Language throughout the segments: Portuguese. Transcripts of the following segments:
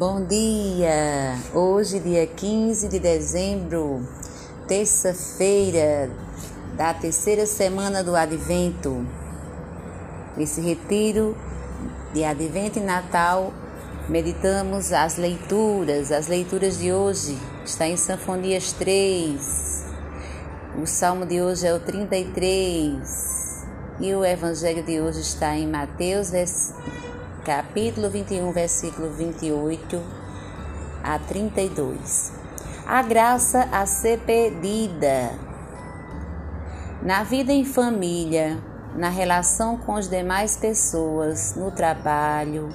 Bom dia! Hoje, dia 15 de dezembro, terça-feira da terceira semana do Advento. Nesse retiro de Advento e Natal, meditamos as leituras. As leituras de hoje está em Sanfonias 3. O salmo de hoje é o 33. E o evangelho de hoje está em Mateus capítulo 21, versículo 28 a 32. A graça a ser pedida. Na vida em família, na relação com as demais pessoas, no trabalho,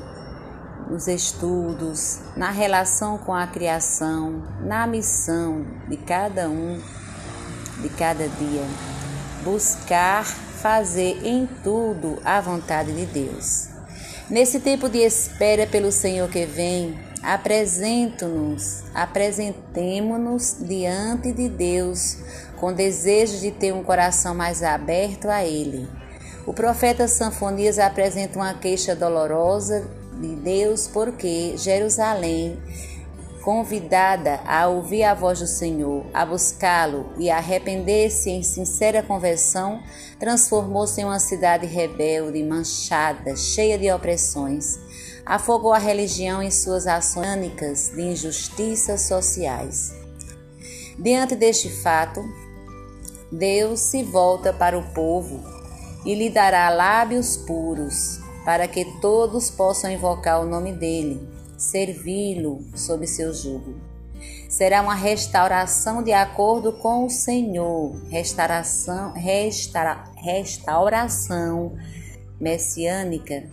nos estudos, na relação com a criação, na missão de cada um, de cada dia. Buscar fazer em tudo a vontade de Deus. Nesse tempo de espera pelo Senhor que vem, apresento-nos, apresentemo-nos diante de Deus com desejo de ter um coração mais aberto a Ele. O profeta Sanfonias apresenta uma queixa dolorosa de Deus porque Jerusalém convidada a ouvir a voz do Senhor, a buscá-lo e a arrepender-se em sincera conversão, transformou-se em uma cidade rebelde, manchada, cheia de opressões. Afogou a religião em suas ações de injustiças sociais. Diante deste fato, Deus se volta para o povo e lhe dará lábios puros, para que todos possam invocar o nome dele servi-lo sob seu jugo. Será uma restauração de acordo com o Senhor, restauração, restaura, restauração messiânica.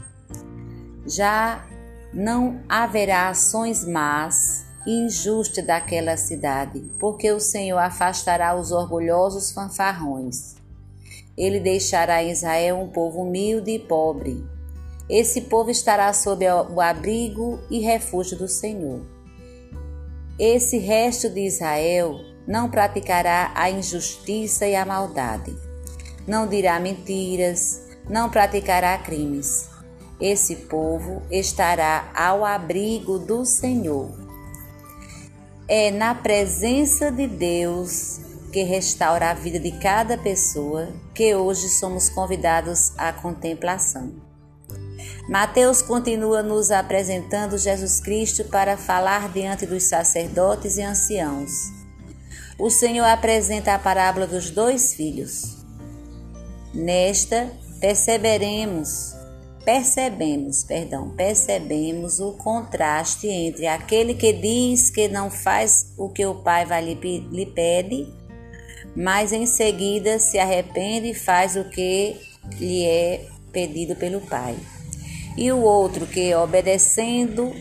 Já não haverá ações más e injustas daquela cidade, porque o Senhor afastará os orgulhosos fanfarrões. Ele deixará em Israel um povo humilde e pobre, esse povo estará sob o abrigo e refúgio do Senhor. Esse resto de Israel não praticará a injustiça e a maldade, não dirá mentiras, não praticará crimes. Esse povo estará ao abrigo do Senhor. É na presença de Deus que restaura a vida de cada pessoa que hoje somos convidados à contemplação. Mateus continua nos apresentando Jesus Cristo para falar diante dos sacerdotes e anciãos. O Senhor apresenta a parábola dos dois filhos. Nesta perceberemos, percebemos, perdão, percebemos o contraste entre aquele que diz que não faz o que o pai vai lhe, lhe pede, mas em seguida se arrepende e faz o que lhe é pedido pelo pai e o outro que, obedecendo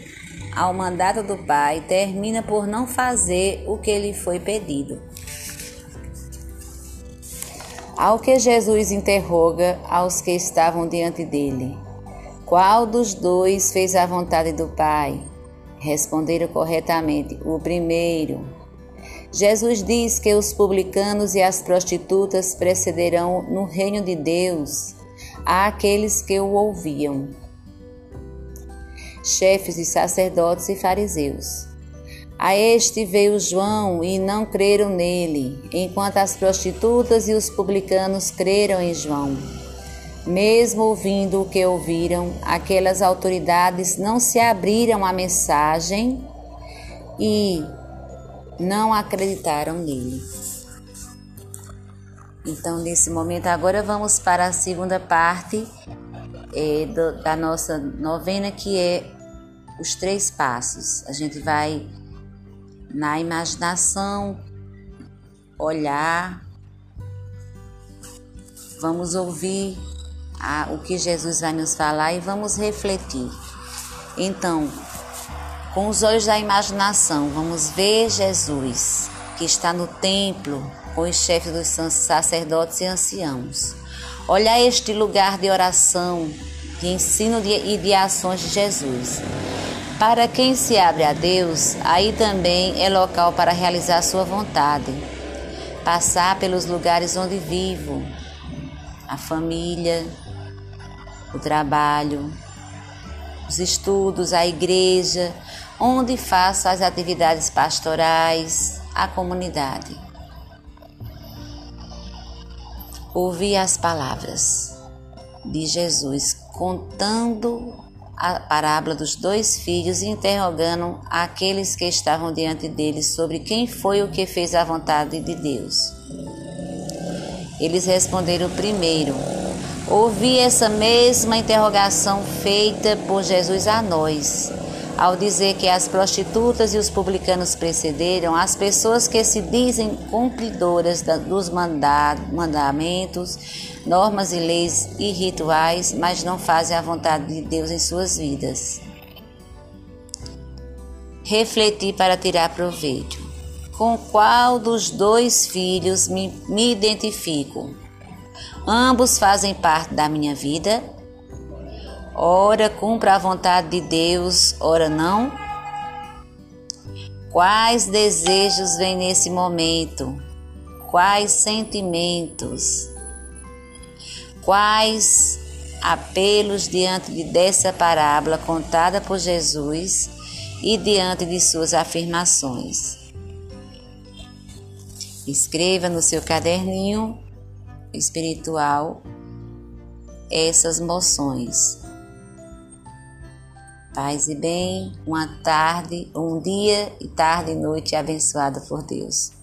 ao mandato do Pai, termina por não fazer o que lhe foi pedido. Ao que Jesus interroga aos que estavam diante dele: Qual dos dois fez a vontade do Pai? Responderam corretamente: O primeiro. Jesus diz que os publicanos e as prostitutas precederão no reino de Deus àqueles que o ouviam chefes e sacerdotes e fariseus. A este veio João e não creram nele, enquanto as prostitutas e os publicanos creram em João. Mesmo ouvindo o que ouviram, aquelas autoridades não se abriram à mensagem e não acreditaram nele. Então, nesse momento, agora vamos para a segunda parte é, do, da nossa novena, que é os três passos. A gente vai na imaginação olhar, vamos ouvir a, o que Jesus vai nos falar e vamos refletir. Então, com os olhos da imaginação, vamos ver Jesus que está no templo com os chefes dos sacerdotes e anciãos. Olhar este lugar de oração, de ensino e de ações de Jesus. Para quem se abre a Deus, aí também é local para realizar sua vontade. Passar pelos lugares onde vivo, a família, o trabalho. os estudos, a igreja, onde faço as atividades pastorais, a comunidade. Ouvi as palavras de Jesus contando a parábola dos dois filhos e interrogando aqueles que estavam diante deles sobre quem foi o que fez a vontade de Deus. Eles responderam primeiro. Ouvi essa mesma interrogação feita por Jesus a nós, ao dizer que as prostitutas e os publicanos precederam as pessoas que se dizem cumpridoras dos mandamentos, normas e leis e rituais, mas não fazem a vontade de Deus em suas vidas. Refleti para tirar proveito. Com qual dos dois filhos me, me identifico? Ambos fazem parte da minha vida. Ora cumpra a vontade de Deus, ora não. Quais desejos vêm nesse momento? Quais sentimentos? Quais apelos diante dessa parábola contada por Jesus e diante de suas afirmações? Escreva no seu caderninho espiritual essas moções. Paz e bem, uma tarde, um dia e tarde e noite abençoada por Deus.